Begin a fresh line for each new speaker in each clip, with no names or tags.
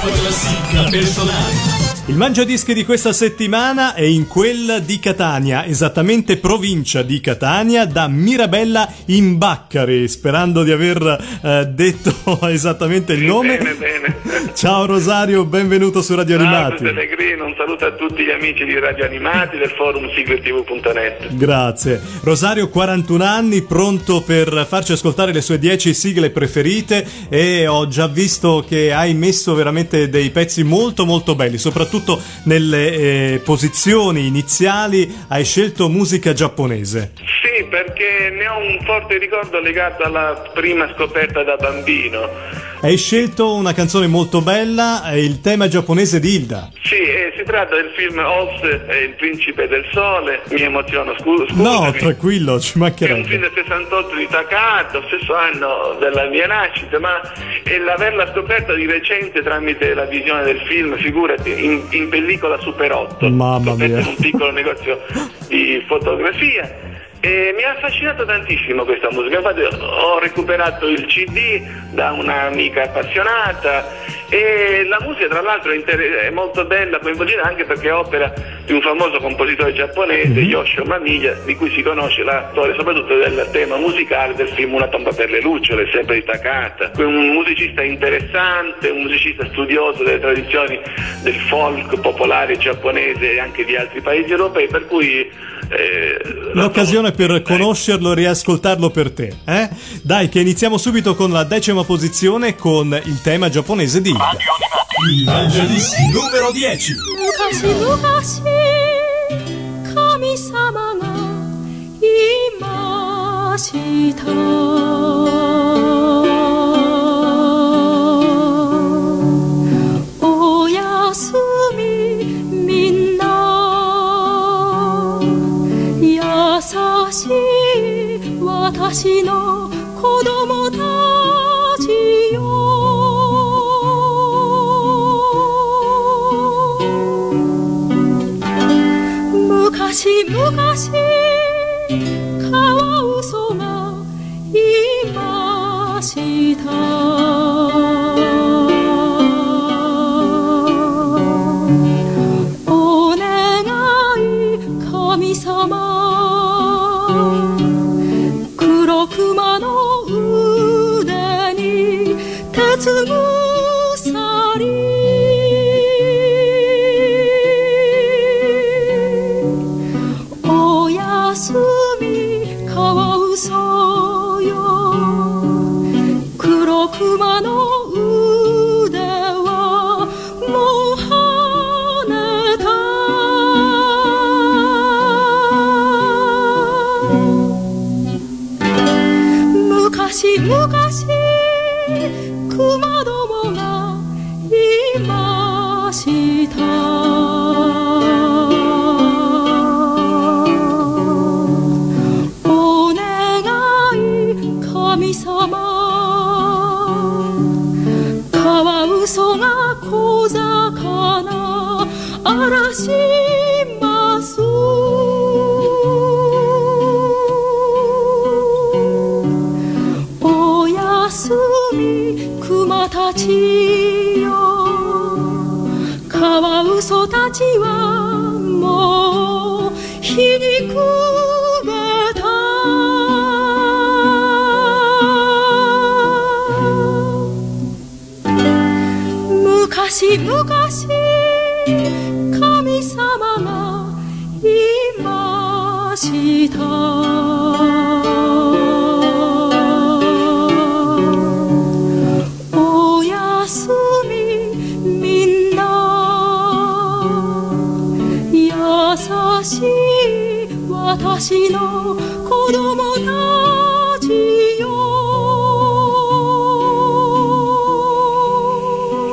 Classifica personale. Il mangiadischi di questa settimana è in quella di Catania, esattamente provincia di Catania, da Mirabella in Baccari, sperando di aver eh, detto esattamente il nome.
Bene, bene.
Ciao Rosario, benvenuto su Radio
Ciao
Animati.
Pellegrino, un saluto a tutti gli amici di Radio Animati del forum sigletv.net.
Grazie. Rosario, 41 anni, pronto per farci ascoltare le sue 10 sigle preferite e ho già visto che hai messo veramente dei pezzi molto molto belli, soprattutto nelle eh, posizioni iniziali hai scelto musica giapponese.
Sì, perché ne ho un forte ricordo legato alla prima scoperta da bambino.
Hai scelto una canzone molto bella, il tema giapponese di Hilda.
Sì, eh, si tratta del film Oz e il principe del sole. Mi emoziono, scu- scusami.
No, tranquillo, ci
È un film
mancherebbe.
del 68 di Takahata, stesso anno della mia nascita, ma è l'averla scoperta di recente tramite la visione del film, figurati, in, in pellicola Super 8.
Mamma mia.
in un piccolo negozio di fotografia. E mi ha affascinato tantissimo questa musica, infatti ho recuperato il CD da un'amica appassionata e la musica tra l'altro è, molto bella, coinvolgente anche perché è opera di un famoso compositore giapponese, Yoshio Mamiya, di cui si conosce la storia soprattutto del tema musicale del film Una tomba per le lucciole, sempre di Takata. Un musicista interessante, un musicista studioso delle tradizioni del folk popolare giapponese e anche di altri paesi europei, per cui... eh,
L'occasione per conoscerlo e riascoltarlo per te, eh? Dai, che iniziamo subito con la decima posizione con il tema giapponese di Radio Animati. Angelisti numero 10.
Mukashi, mukashi, kami-sama ga imashita. 優しい私の子供昔カワウソがいました。お願い神様。祈祷。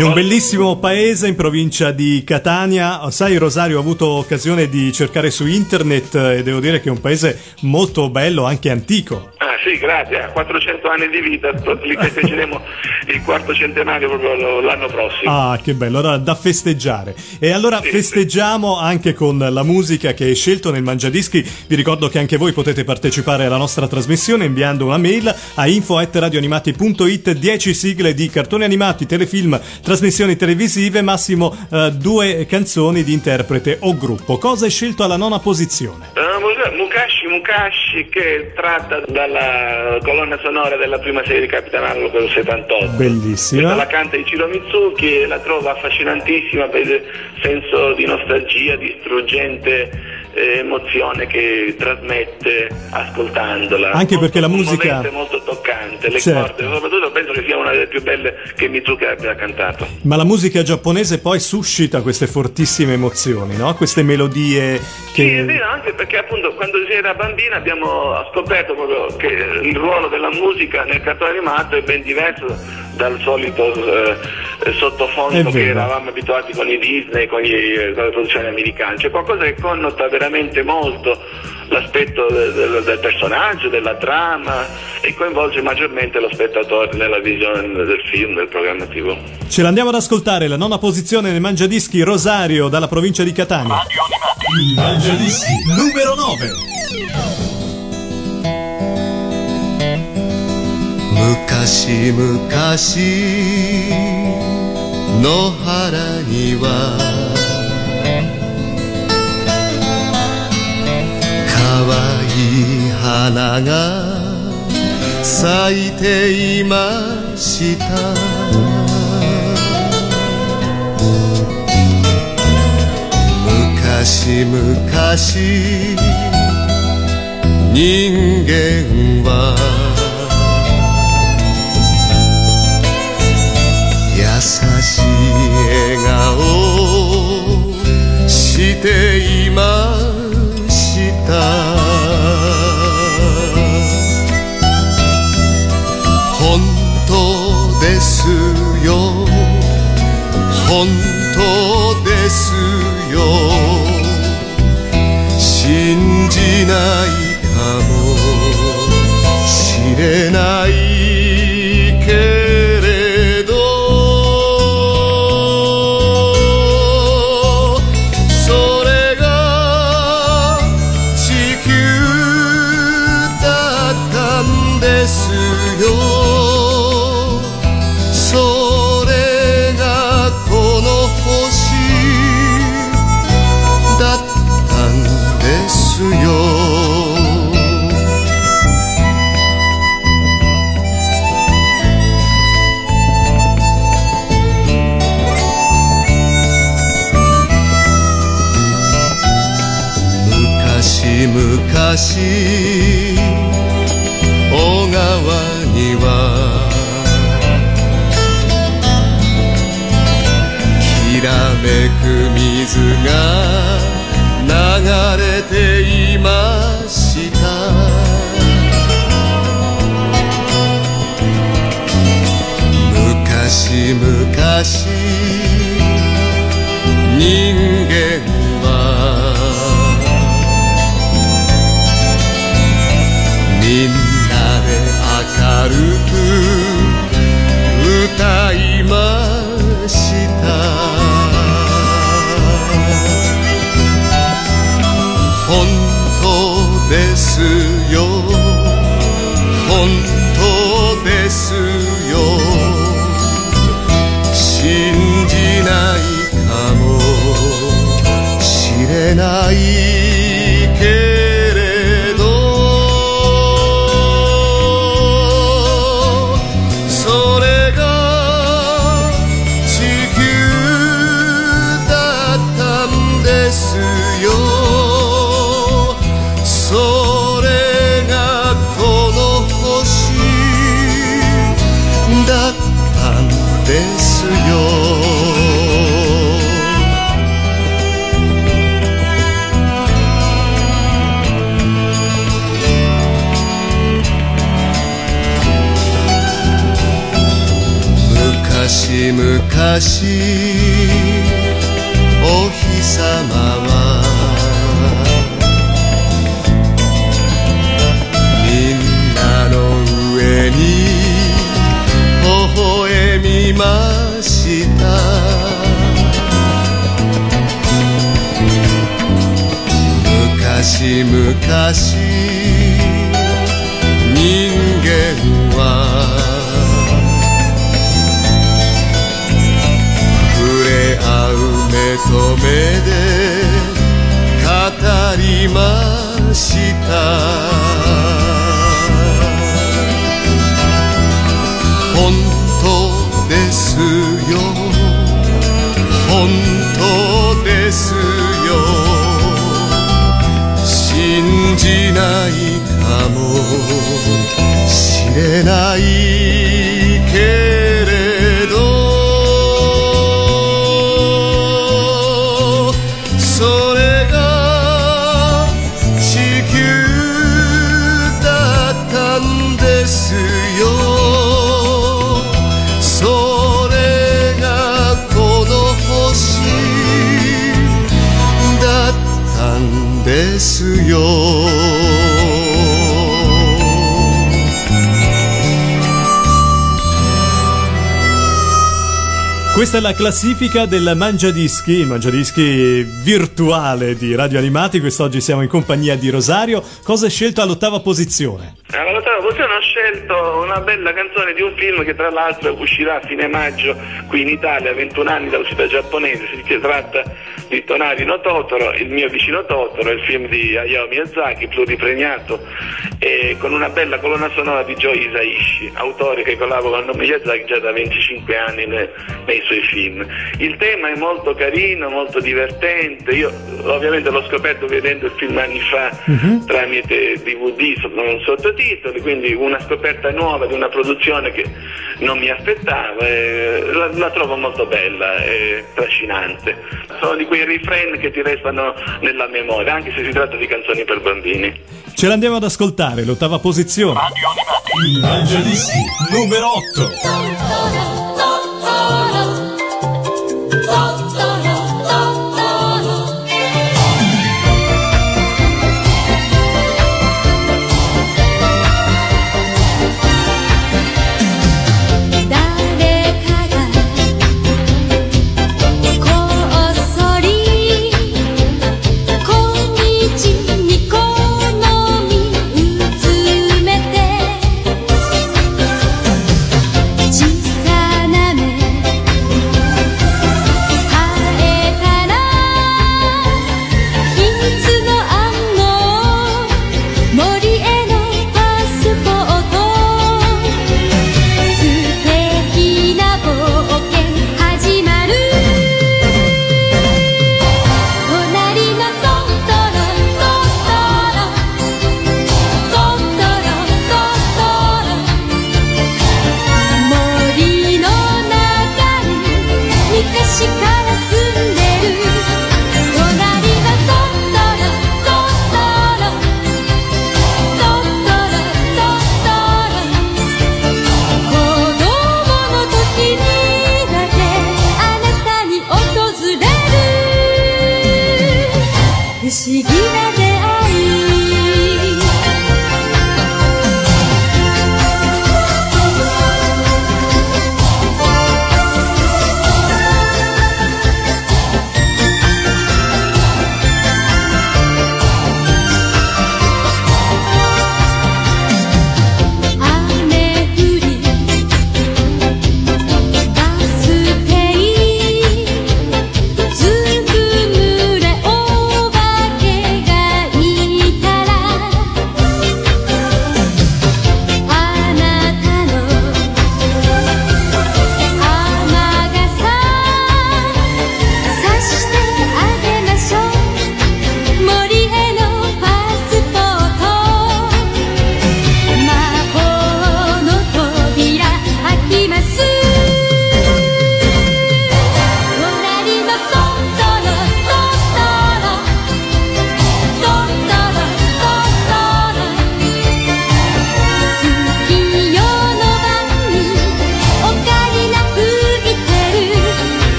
In un bellissimo paese in provincia di Catania, sai Rosario, ho avuto occasione di cercare su internet e devo dire che è un paese molto bello, anche antico.
Sì, grazie, a 400 anni di vita, li festeggeremo il quarto centenario proprio l'anno prossimo.
Ah, che bello, allora da festeggiare. E allora sì, festeggiamo sì. anche con la musica che hai scelto nel Mangiadischi. Vi ricordo che anche voi potete partecipare alla nostra trasmissione inviando una mail a info.radioanimati.it 10 sigle di cartoni animati, telefilm, trasmissioni televisive, massimo eh, due canzoni di interprete o gruppo. Cosa hai scelto alla nona posizione?
Uh, Mukashi Mukashi che tratta dalla colonna sonora della prima serie di Capitan Harlock del 78.
Bellissima.
la canta Ichiro Mitsuki e la trova affascinantissima per il senso di nostalgia, di struggente eh, emozione che trasmette ascoltandola.
Anche molto perché la musica
è molto toccante, le certo. corde, soprattutto penso che sia una delle più belle che Mitsuki abbia cantato.
Ma la musica giapponese poi suscita queste fortissime emozioni, no? Queste melodie che
Sì, è vero, anche perché appunto quando si era bambina abbiamo scoperto proprio che il ruolo della musica nel cartone animato è ben diverso dal solito eh, sottofondo che eravamo abituati con i Disney, con, gli, eh, con le produzioni americane. C'è qualcosa che connota veramente molto l'aspetto del, del, del, personaggio, della trama e coinvolge maggiormente lo spettatore nella visione del film, del programma TV.
Ce l'andiamo ad ascoltare, la nona posizione nel Mangiadischi Rosario dalla provincia di Catania. Il Mangiadischi numero 9.
昔々野原には可愛い花が咲いていました。昔々人間はしい笑顔していました。本当ですよ。本当ですよ。信じないかもしれない。々人間はみんなで明るくおしお日様は。みんなの上にほほえみました。昔昔りました。本当ですよ。本当ですよ。信じないかも。しれない。
Questa è la classifica del Mangiadischi, il Mangiadischi virtuale di Radio Animati. Quest'oggi siamo in compagnia di Rosario. Cosa hai scelto all'ottava posizione?
All'ottava una bella canzone di un film che tra l'altro uscirà a fine maggio qui in Italia, 21 anni dall'uscita giapponese. Si tratta di Tonari no Totoro, il mio vicino Totoro, il film di Hayao Miyazaki, pluripremiato, e con una bella colonna sonora di Joe Isaishi, autore che collabora con Miyazaki già da 25 anni nei, nei suoi film. Il tema è molto carino, molto divertente, io ovviamente l'ho scoperto vedendo il film anni fa tramite DVD con sottotitoli, quindi una scoperta nuova di una produzione che non mi aspettavo, e la, la trovo molto bella e trascinante. Sono di quei refrain che ti restano nella memoria, anche se si tratta di canzoni per bambini.
Ce l'andiamo ad ascoltare, l'ottava posizione.
Il Mangiadischi numero 8.「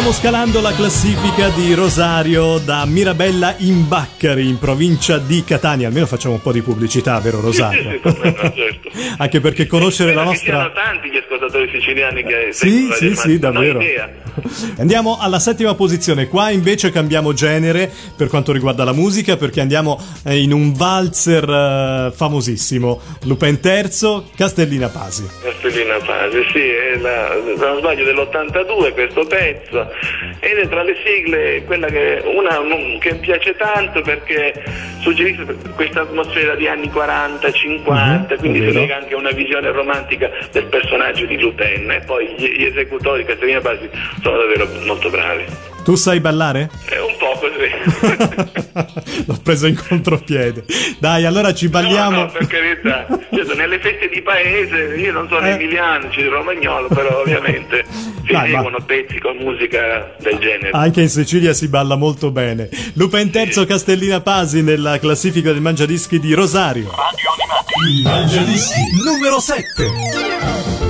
Stiamo scalando la classifica di Rosario da Mirabella in Baccari, in provincia di Catania. Almeno facciamo un po' di pubblicità, vero Rosario?
Sì, sì, sì, certo.
Anche perché conoscere la
Ci
nostra...
sono tanti gli ascoltatori siciliani che
Sì, sì, sì, davvero. Andiamo alla settima posizione. Qua invece cambiamo genere per quanto riguarda la musica, perché andiamo eh, in un valzer eh, famosissimo. Lupin terzo, Castellina Pasi.
Castellina Pasi, sì, è la, se non sbaglio dell'82 questo pezzo ed è tra le sigle quella che una mm, che piace tanto perché suggerisce questa atmosfera di anni 40, 50,
Mhm,
quindi si lega anche a una visione romantica del personaggio di Lupin. E poi gli, gli esecutori Castellina Pasi sono davvero molto bravi.
Tu sai ballare?
È un po' così.
L'ho preso in contropiede. Dai, allora ci balliamo.
No, no, per carità. Certo, nelle feste di paese, io non sono
Eh.
emiliano, ci di romagnolo, però ovviamente si
Dai,
seguono pezzi con musica del genere.
Anche in Sicilia si balla molto bene. Lupin terzo, Castellina Pasi nella classifica del Mangiadischi di Rosario.
Il Mangiadischi numero 7.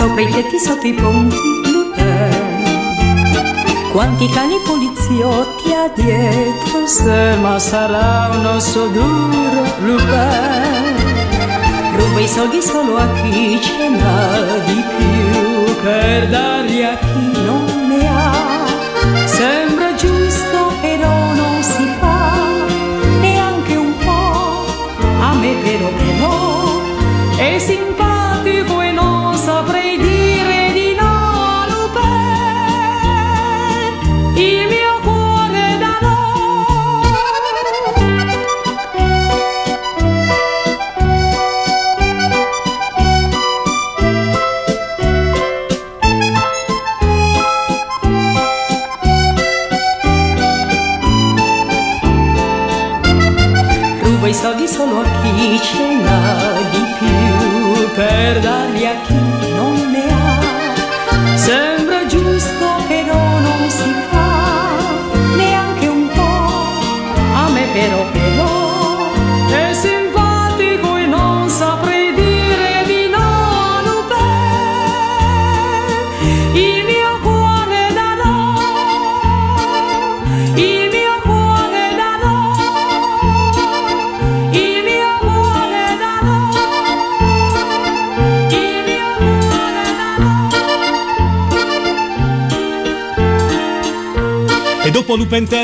Sopra i tetti, sotto i ponti, Lupin Quanti cani poliziotti ha dietro se Ma sarà un osso duro, Lupin Ruba i soldi solo a chi ce n'ha di più Per darli a chi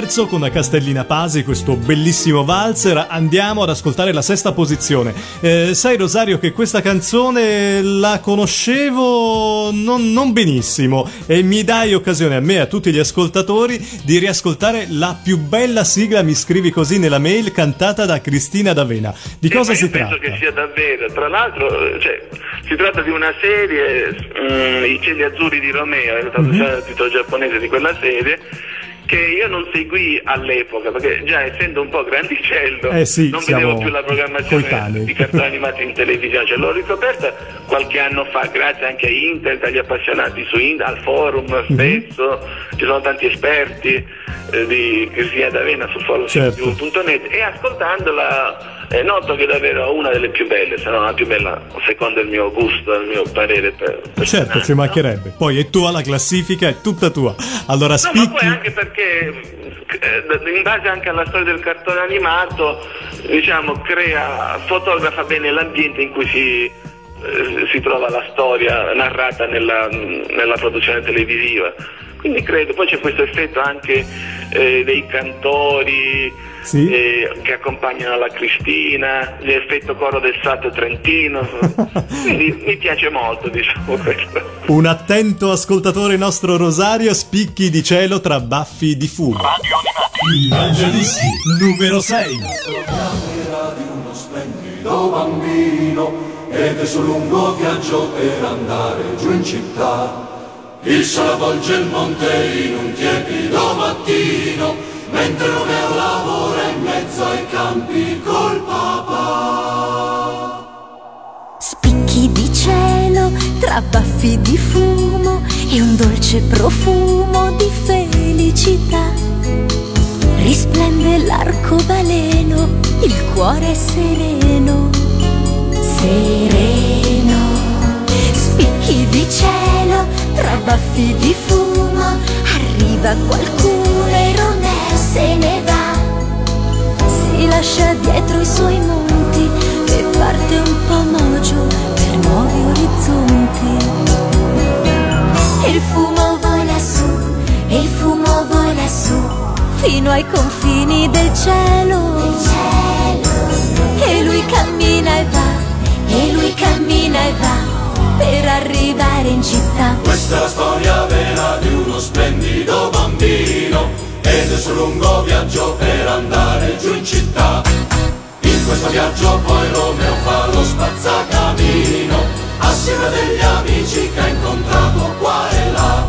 III con la Castellina Pasi, questo bellissimo valzer, andiamo ad ascoltare la sesta posizione. Eh, sai Rosario che questa canzone la conoscevo non, non, benissimo e mi dai occasione a me e a tutti gli ascoltatori di riascoltare la più bella sigla, mi scrivi così nella mail, cantata da Cristina D'Avena. Di cosa
eh,
si tratta?
Penso che sia davvero, tra l'altro cioè, si tratta di una serie, um, I cieli azzurri di Romeo, è la traduzione mm-hmm. del titolo giapponese di quella serie che io non seguì all'epoca, perché già essendo un po' grandicello
eh sì,
non vedevo più la programmazione
coetanei.
di cartoni animati in televisione, cioè, l'ho riscoperta qualche anno fa grazie anche a internet, agli appassionati su in- al forum mhm. spesso, mm-hmm. ci sono tanti esperti eh, di Cristina D'Avena sul forum certo. e ascoltandola eh, noto che è davvero una delle più belle, se non la più bella secondo il mio gusto, il mio parere. Per,
per certo, ci mancherebbe. Poi è tua la classifica, è tutta tua. Allora
no,
spicchi...
ma poi anche perché eh, in base anche alla storia del cartone animato, diciamo, crea, fotografa bene l'ambiente in cui si, eh, si trova la storia narrata nella, nella produzione televisiva. Quindi credo, poi c'è questo effetto anche eh, dei cantori sì. eh, che accompagnano la Cristina, l'effetto coro del Sato Trentino, quindi mi piace molto diciamo questo.
Un attento ascoltatore nostro Rosario, spicchi di cielo tra baffi di fumo.
Radio Animati, Evangelisti, numero 6.
di uno splendido bambino ed è sul lungo viaggio per andare giù in città. Il sole avvolge il monte in un tiepido mattino, mentre Romeo lavora in mezzo ai campi col papà.
Spicchi di cielo tra baffi di fumo e un dolce profumo di felicità. Risplende l'arcobaleno, il cuore è sereno, sereno. Spicchi di cielo tra baffi di fumo, arriva qualcuno se ne va. Si lascia dietro i suoi monti e parte un po' mogio per nuovi orizzonti. Il fumo vola su, il fumo vola su, fino ai confini del cielo. Del cielo. E lui cammina e va, e lui cammina e va per arrivare in città.
Questa è la storia vera di uno splendido bambino ed è sul lungo viaggio per andare giù in città. In questo viaggio poi Romeo fa lo spazzacamino assieme a degli amici che ha incontrato qua e là.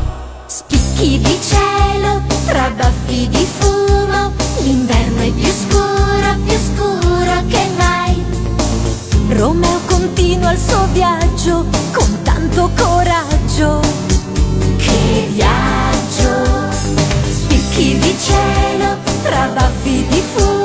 Spicchi di cielo tra baffi di fumo, l'inverno è più scuro, più scuro che mai. Romeo continua il suo viaggio con tanto coraggio. Che viaggio! Spicchi di cielo tra baffi di fumo,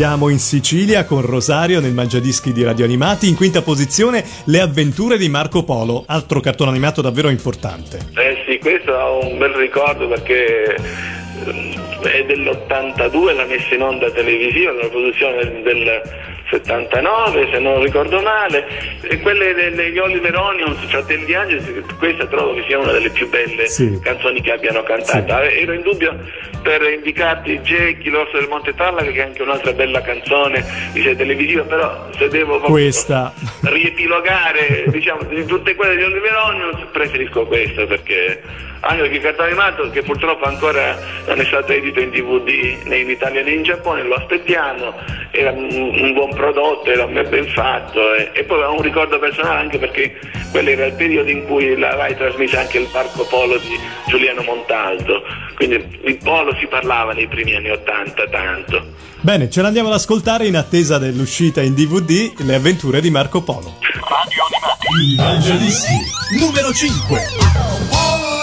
Siamo in Sicilia con Rosario nel Mangiadischi di Radio Animati. In quinta posizione Le avventure di Marco Polo, altro cartone animato davvero importante.
Eh sì, questo ha un bel ricordo perché eh, è dell'82 la messa in onda televisiva, la produzione del 79 se non ricordo male, e quelle degli Oliver Onions, Fratelli Angeli, questa trovo che sia una delle più belle sì. canzoni che abbiano cantato. Sì. Ero in dubbio per indicarti Jackie, l'orso del Monte Tallaga, che è anche un'altra bella canzone di serie televisiva, però se devo
questa.
riepilogare diciamo, di tutte quelle di Oliver Onions preferisco questa perché anche perché il cartone animato che purtroppo ancora non è stato edito in DVD né in Italia né in Giappone, lo aspettiamo, era un, un buon prodotto, era ben fatto e, e poi ha un ricordo personale anche perché quello era il periodo in cui la Rai trasmise anche il Parco Polo di Giuliano Montalto, quindi il polo si parlava nei primi anni 80 tanto.
Bene, ce l'andiamo ad ascoltare in attesa dell'uscita in DVD Le avventure di Marco Polo.
Radio Animati. I Evangelisti numero 5.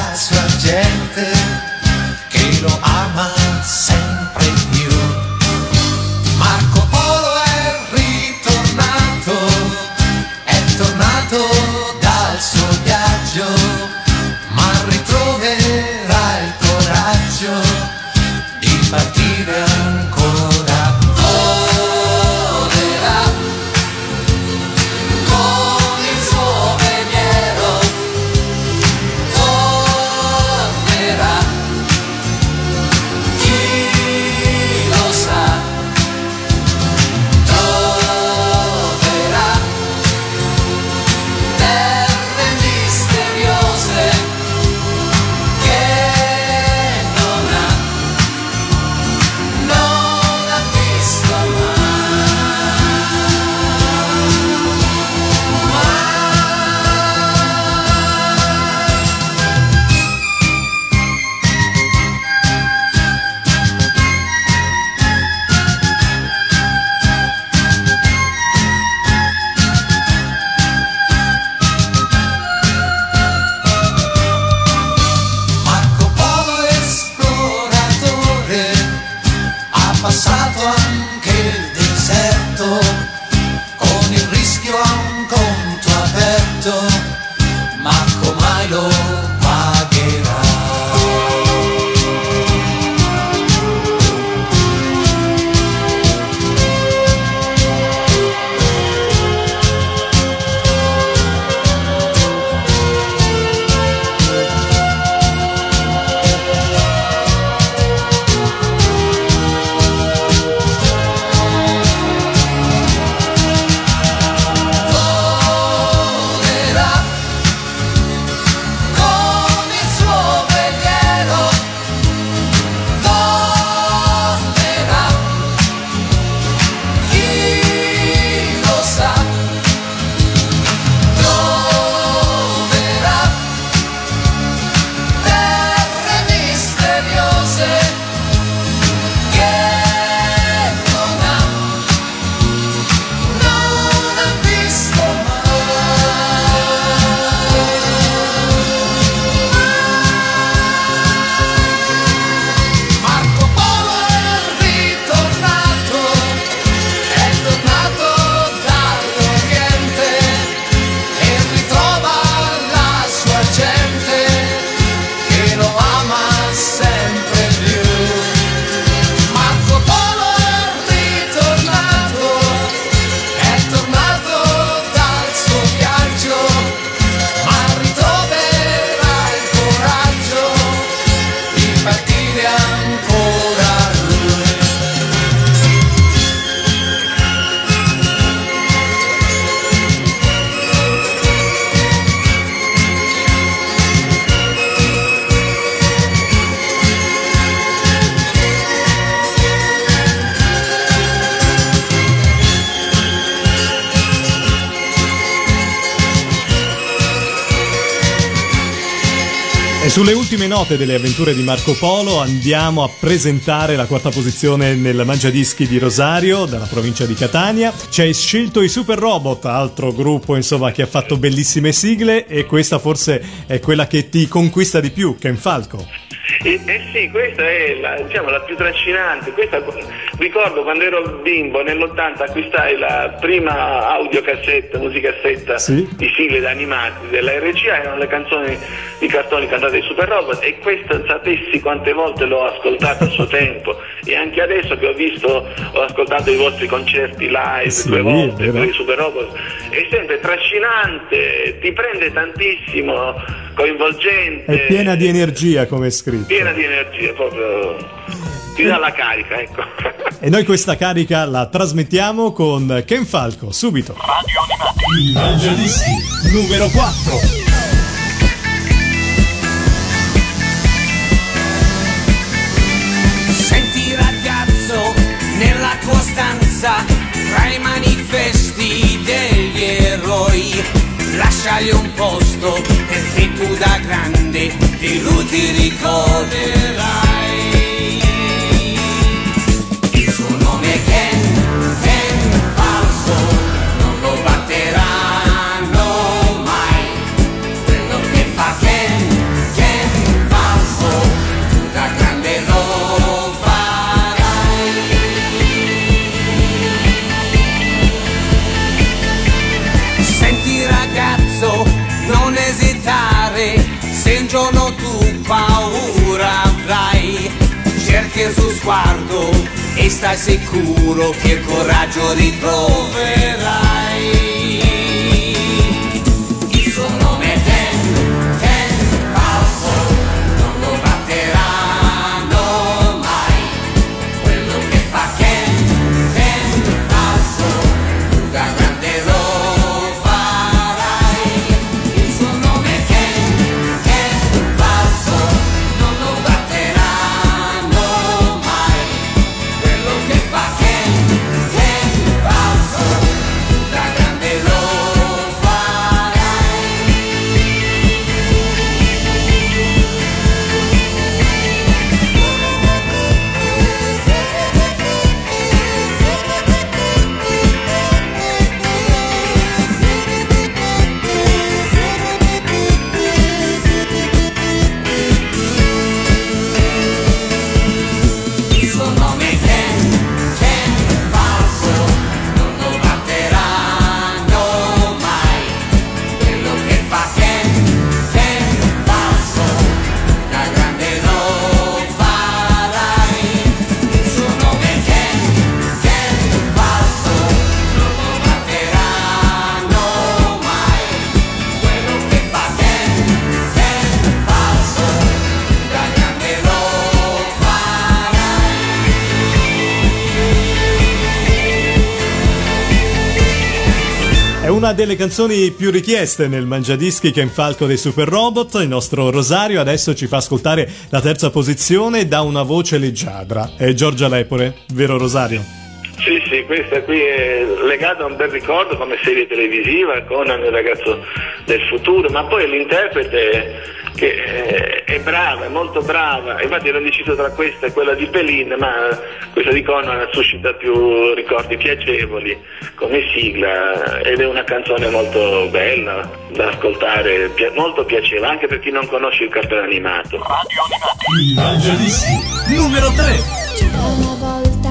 Partire ancora
sulle ultime note delle avventure di Marco Polo andiamo a presentare la quarta posizione nel Mangiadischi di Rosario, dalla provincia di Catania. Ci hai scelto i Super Robot, altro gruppo insomma che ha fatto bellissime sigle e questa forse è quella che ti conquista di più, Ken Falco.
Eh, eh, sì, questa è la, diciamo, la più trascinante. Questa, ricordo quando ero bimbo nell'80 acquistai la prima audiocassetta, musicassetta
Sì.
di sigle animati della RCA, erano le canzoni di cartoni cantate dai Super Robot e questa sapessi quante volte l'ho ascoltata a suo tempo e anche adesso che ho visto, ho ascoltato i vostri concerti live
Sì,
due volte per i Super Robot, è sempre trascinante, ti prende tantissimo, coinvolgente.
È piena di energia come è scritto.
piena di energia, proprio ti dà la carica, ecco.
E noi questa carica la trasmettiamo con Ken Falco, subito.
Radio Animati. Il Mangiadischi numero 4.
Senti ragazzo, nella tua stanza, tra i manifesti degli eroi, lasciagli un posto perché tu da grande di lui ti ricorderai. Cerchi il suo sguardo e stai sicuro che il coraggio ritroverai.
Una delle canzoni più richieste nel Mangiadischi Ken Falco dei Super Robot. Il nostro Rosario adesso ci fa ascoltare la terza posizione da una voce leggiadra. È Giorgia Lepore, vero Rosario?
Sì, sì, questa qui è legata a un bel ricordo come serie televisiva, Conan il ragazzo del futuro, ma poi l'interprete che eh, è brava, è molto brava, infatti ero indeciso tra questa e quella di Pelin, ma questa di Conan suscita più ricordi piacevoli come sigla ed è una canzone molto bella da ascoltare, molto piacevole, anche per chi non conosce il cartone animato.
Radio Animati. Numero 3.
C'era una volta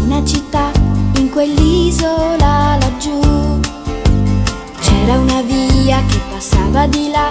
una città in quell'isola laggiù. C'era una via che passava di là,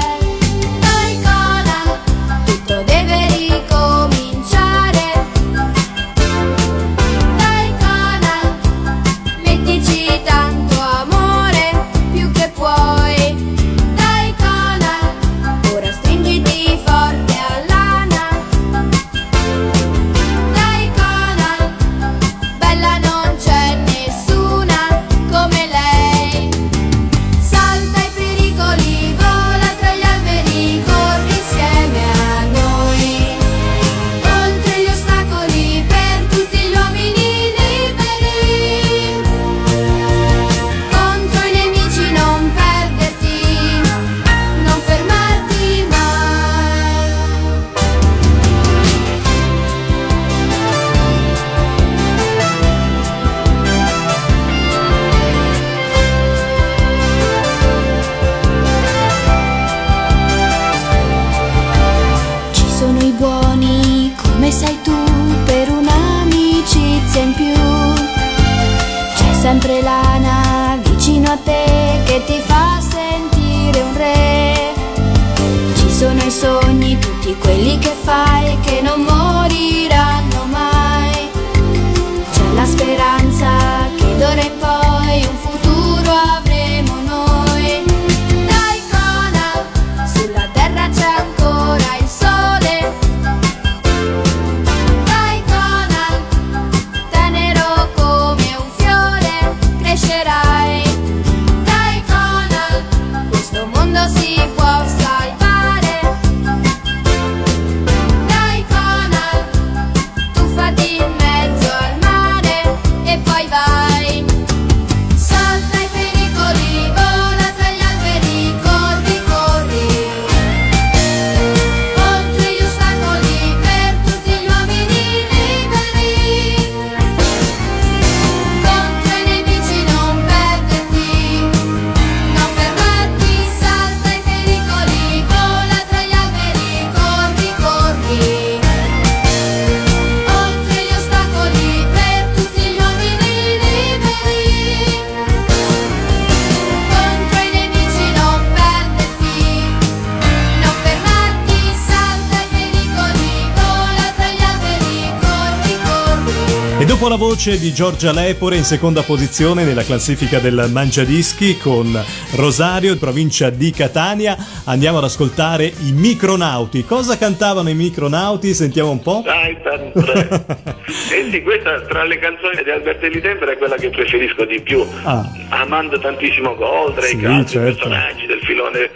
la
voce di Giorgia Lepore in seconda posizione nella classifica del Mangiadischi con Rosario, provincia di Catania. Andiamo ad ascoltare i Micronauti. Cosa cantavano i Micronauti? Sentiamo un po'.
Senti, questa tra le canzoni di Albertelli Tempera è quella che preferisco di più,
ah.
amando tantissimo Goldrake,
sì,
altri
certo.
personaggi del filone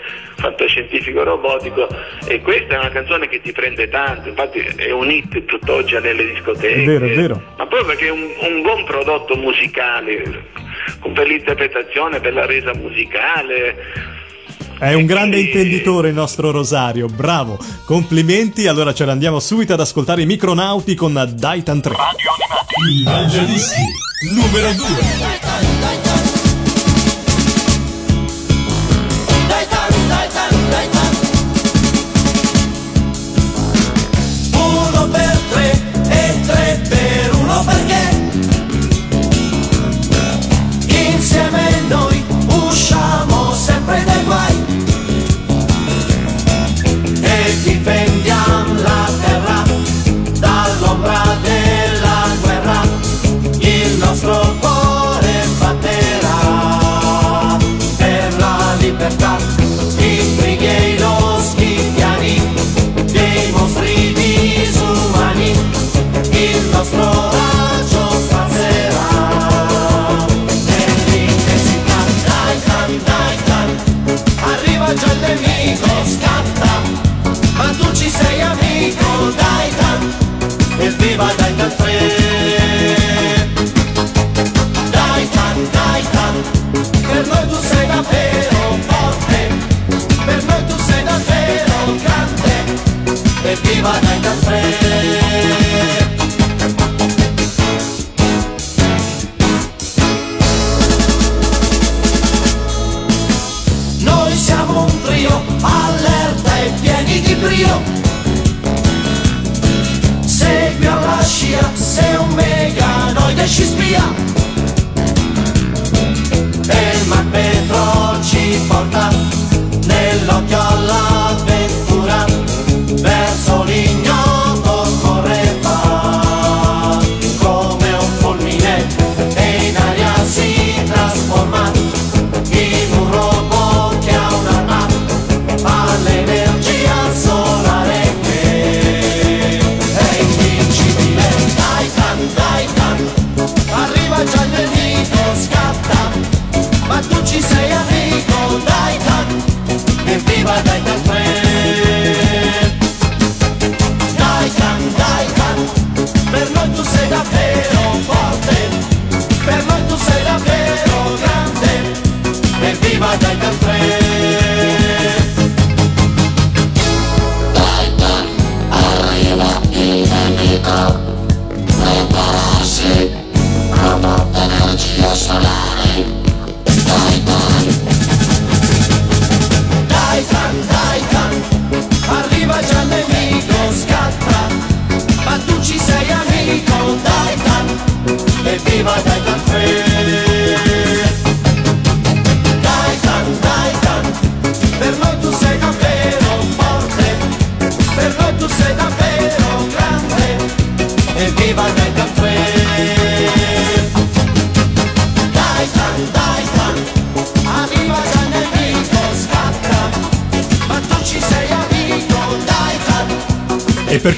fantascientifico robotico e questa è una canzone che ti prende tanto, infatti è un hit tutt'oggi nelle discoteche.
È vero, è vero.
Ma proprio perché è un, un buon prodotto musicale, per l'interpretazione, per la resa musicale.
È un grande intenditore il nostro Rosario, bravo, complimenti. Allora ce l'andiamo subito ad ascoltare i Micronauti con Daitan 3.
Radio Animati, numero 2.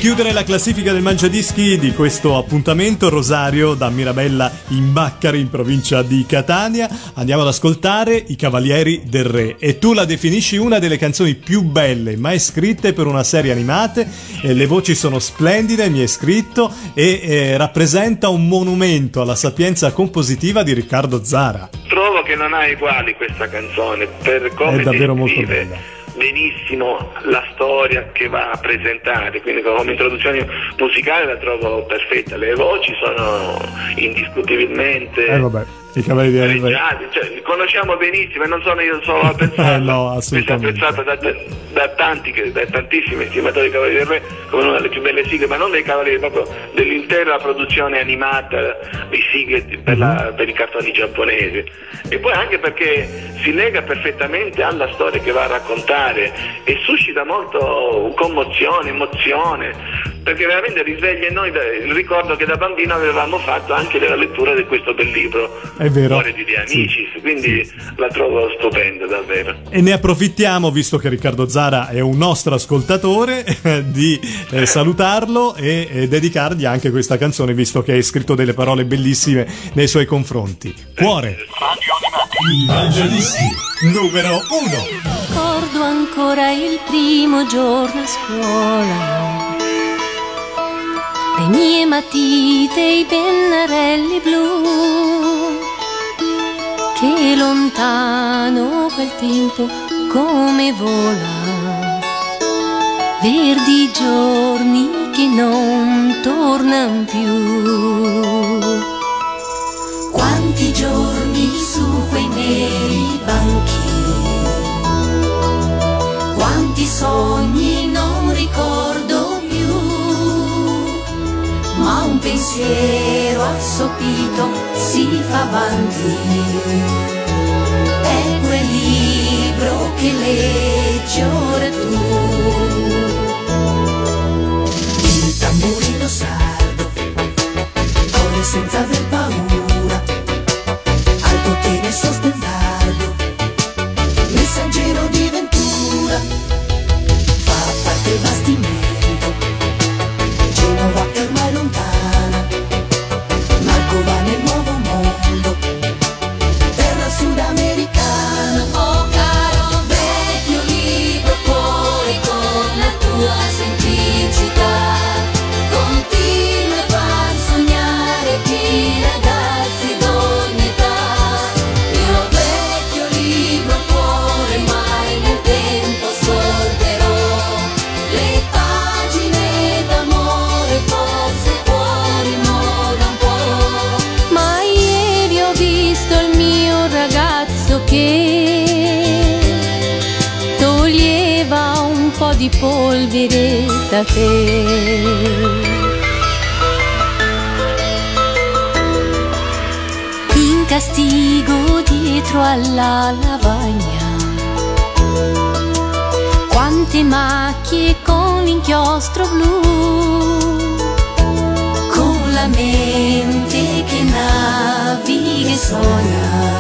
Chiudere la classifica del mangiadischi di questo appuntamento, Rosario da Mirabella in Baccari, in provincia di Catania, andiamo ad ascoltare I Cavalieri del Re. E tu la definisci una delle canzoni più belle mai scritte per una serie animata. Eh, le voci sono splendide, mi è scritto, e eh, rappresenta un monumento alla sapienza compositiva di Riccardo Zara.
Trovo che non ha uguali questa canzone per come
è davvero molto bella
benissimo la storia che va a presentare, quindi come introduzione musicale la trovo perfetta, le voci sono indiscutibilmente
eh i cavalli di Re.
Cioè, li conosciamo benissimo e non sono io solo a pensare,
eh no, assolutamente.
è da, da, tanti, da tantissimi estimatori di Cavalli del Re come una delle più belle sigle, ma non dei Cavalieri, proprio dell'intera produzione animata di sigle per, la,
Mhm.
per i cartoni giapponesi. E poi anche perché si lega perfettamente alla storia che va a raccontare e suscita molto commozione, emozione, perché veramente risveglia in noi il ricordo che da bambino avevamo fatto anche della lettura di questo bel libro,
È vero.
Cuore di De
Sì.
Amicis, quindi la trovo stupenda davvero.
E ne approfittiamo, visto che Riccardo Zara è un nostro ascoltatore, di eh, salutarlo e, e dedicargli anche questa canzone, visto che hai scritto delle parole bellissime nei suoi confronti. Cuore,
Mangiadischi numero 1.
Ricordo ancora il primo giorno a scuola. Le mie matite, i pennarelli blu. Che lontano quel tempo come vola. Verdi giorni che non tornano più. Pensiero assopito si fa avanti. È quel libro che leggi ora tu. Il tamburino sardo corre senza aver paura di polvere da te in castigo dietro alla lavagna. Quante macchie con l'inchiostro blu, con la mente che naviga e sogna,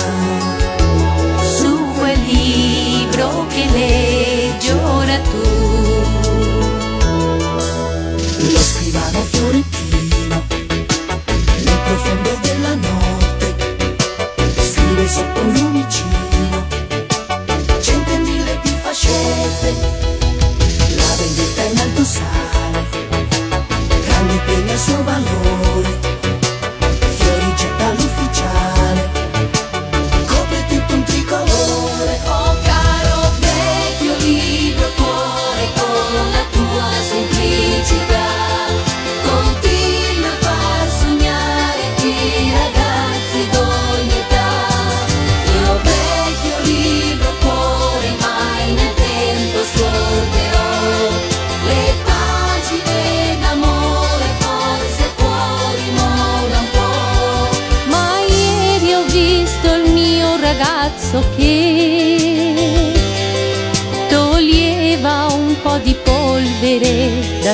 su quel libro che leggi ora tu.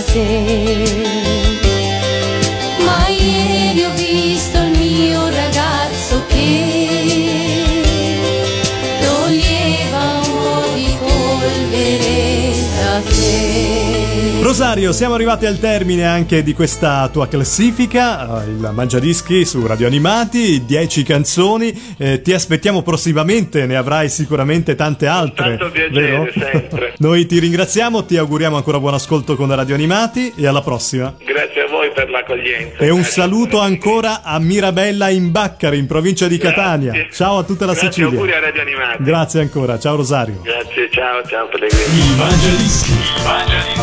Polvere
Rosario, siamo arrivati al termine anche di questa tua classifica, eh, il Mangiadischi su Radio Animati, 10 canzoni, eh, ti aspettiamo prossimamente, ne avrai sicuramente tante altre.
Tanto piacere,
vero?
sempre.
Noi ti ringraziamo, ti auguriamo ancora buon ascolto con Radio Animati e alla prossima.
Grazie a voi per l'accoglienza.
E un
Grazie.
saluto ancora a Mirabella in Baccari, in provincia di Catania.
Grazie.
Ciao a tutta la
Grazie,
Sicilia.
auguri a Radio Animati.
Grazie ancora, ciao Rosario.
Grazie, ciao, ciao Pellegrini.
Il Mangiadischi. Il Mangiadischi.